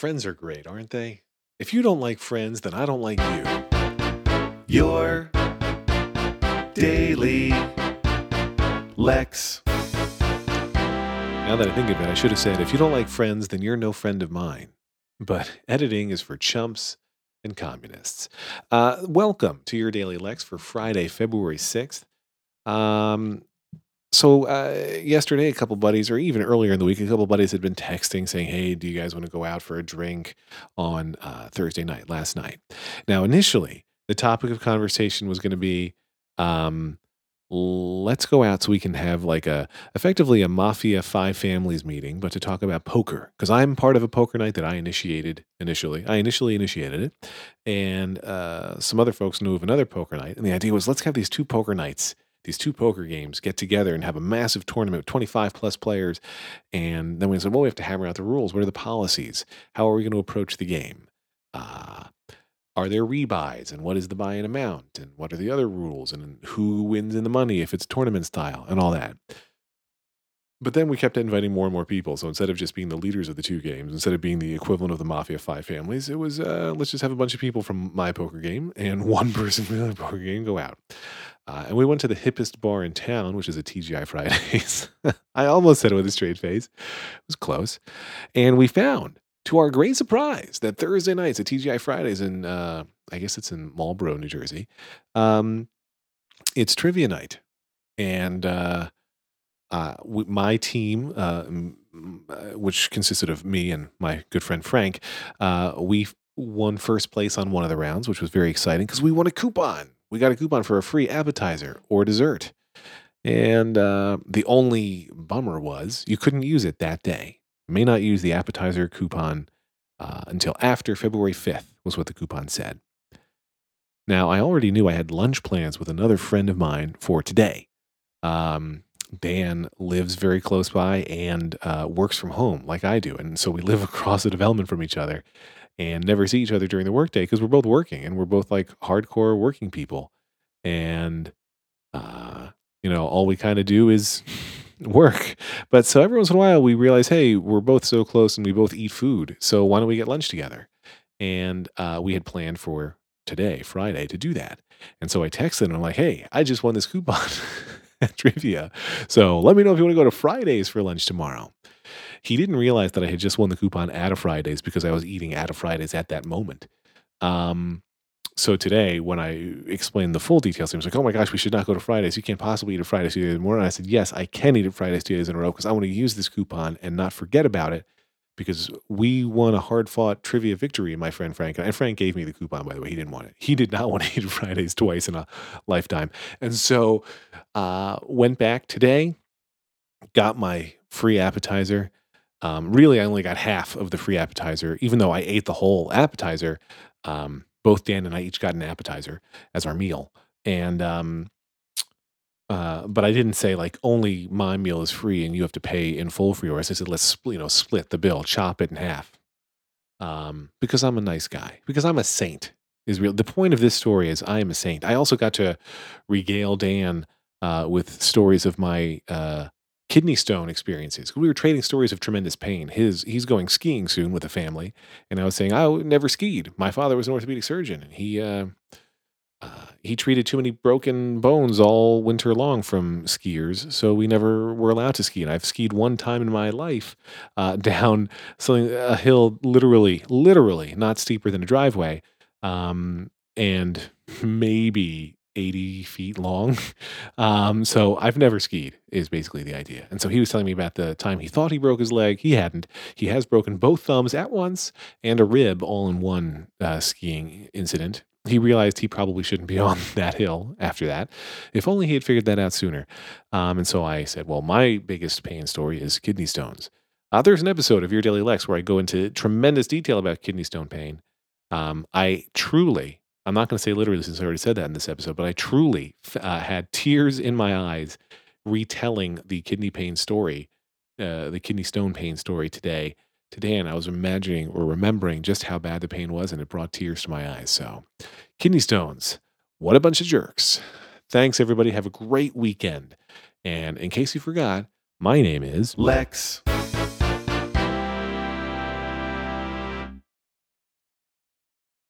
Friends are great, aren't they? If you don't like Friends, then I don't like you. Your Daily Lex. Now that I think of it, I should have said, if you don't like Friends, then you're no friend of mine. But editing is for chumps and communists. Uh, welcome to your Daily Lex for Friday, February 6th. Um, so uh, yesterday, a couple buddies, or even earlier in the week, a couple buddies had been texting saying, "Hey, do you guys want to go out for a drink on uh, Thursday night?" Last night. Now, initially, the topic of conversation was going to be, um, "Let's go out so we can have like a effectively a mafia five families meeting, but to talk about poker because I'm part of a poker night that I initiated initially. I initially initiated it, and uh, some other folks knew of another poker night, and the idea was let's have these two poker nights." These two poker games get together and have a massive tournament with 25 plus players. And then we said, well, we have to hammer out the rules. What are the policies? How are we going to approach the game? Uh, are there rebuys and what is the buy-in amount and what are the other rules and who wins in the money if it's tournament style and all that but then we kept inviting more and more people so instead of just being the leaders of the two games instead of being the equivalent of the mafia five families it was uh, let's just have a bunch of people from my poker game and one person from the other poker game go out uh, and we went to the hippest bar in town, which is a TGI Fridays. I almost said it with a straight face. It was close. And we found, to our great surprise, that Thursday nights at TGI Fridays in, uh, I guess it's in Marlboro, New Jersey, um, it's trivia night. And uh, uh, my team, uh, which consisted of me and my good friend Frank, uh, we won first place on one of the rounds, which was very exciting because we won a coupon we got a coupon for a free appetizer or dessert. And uh, the only bummer was you couldn't use it that day. You may not use the appetizer coupon uh, until after February 5th, was what the coupon said. Now, I already knew I had lunch plans with another friend of mine for today. Um, Dan lives very close by and uh, works from home like I do. And so we live across the development from each other and never see each other during the workday because we're both working and we're both like hardcore working people. And, uh, you know, all we kind of do is work. But so every once in a while we realize, hey, we're both so close and we both eat food. So why don't we get lunch together? And uh, we had planned for today, Friday, to do that. And so I texted and I'm like, hey, I just won this coupon trivia. So let me know if you want to go to Fridays for lunch tomorrow. He didn't realize that I had just won the coupon at a Fridays because I was eating at a Fridays at that moment. Um, so today, when I explained the full details, he was like, "Oh my gosh, we should not go to Fridays. You can't possibly eat at Fridays two days in a row." And I said, "Yes, I can eat at Fridays two days in a row because I want to use this coupon and not forget about it because we won a hard fought trivia victory, my friend Frank. And Frank gave me the coupon, by the way. He didn't want it. He did not want to eat Fridays twice in a lifetime. And so uh, went back today, got my free appetizer, um, really, I only got half of the free appetizer, even though I ate the whole appetizer. Um, both Dan and I each got an appetizer as our meal, and um, uh, but I didn't say like only my meal is free and you have to pay in full for yours. I said let's you know split the bill, chop it in half, um, because I'm a nice guy, because I'm a saint. Is real. The point of this story is I am a saint. I also got to regale Dan uh, with stories of my uh, kidney stone experiences. We were trading stories of tremendous pain. His he's going skiing soon with a family, and I was saying I never skied. My father was an orthopedic surgeon, and he he treated too many broken bones all winter long from skiers, so we never were allowed to ski. And I've skied one time in my life uh, down something a hill, literally, literally not steeper than a driveway, um, and maybe 80 feet long. Um, so I've never skied, is basically the idea. And so he was telling me about the time he thought he broke his leg. He hadn't. He has broken both thumbs at once and a rib all in one uh, skiing incident. He realized he probably shouldn't be on that hill after that. If only he had figured that out sooner. Um, and so I said, well, my biggest pain story is kidney stones. Uh, there's an episode of Your Daily Lex where I go into tremendous detail about kidney stone pain. Um, I truly I'm not going to say literally since I already said that in this episode, but I truly uh, had tears in my eyes retelling the kidney pain story, uh, the kidney stone pain story today. Today, and I was imagining or remembering just how bad the pain was, and it brought tears to my eyes. So, kidney stones, what a bunch of jerks. Thanks, everybody. Have a great weekend. And in case you forgot, my name is Lex.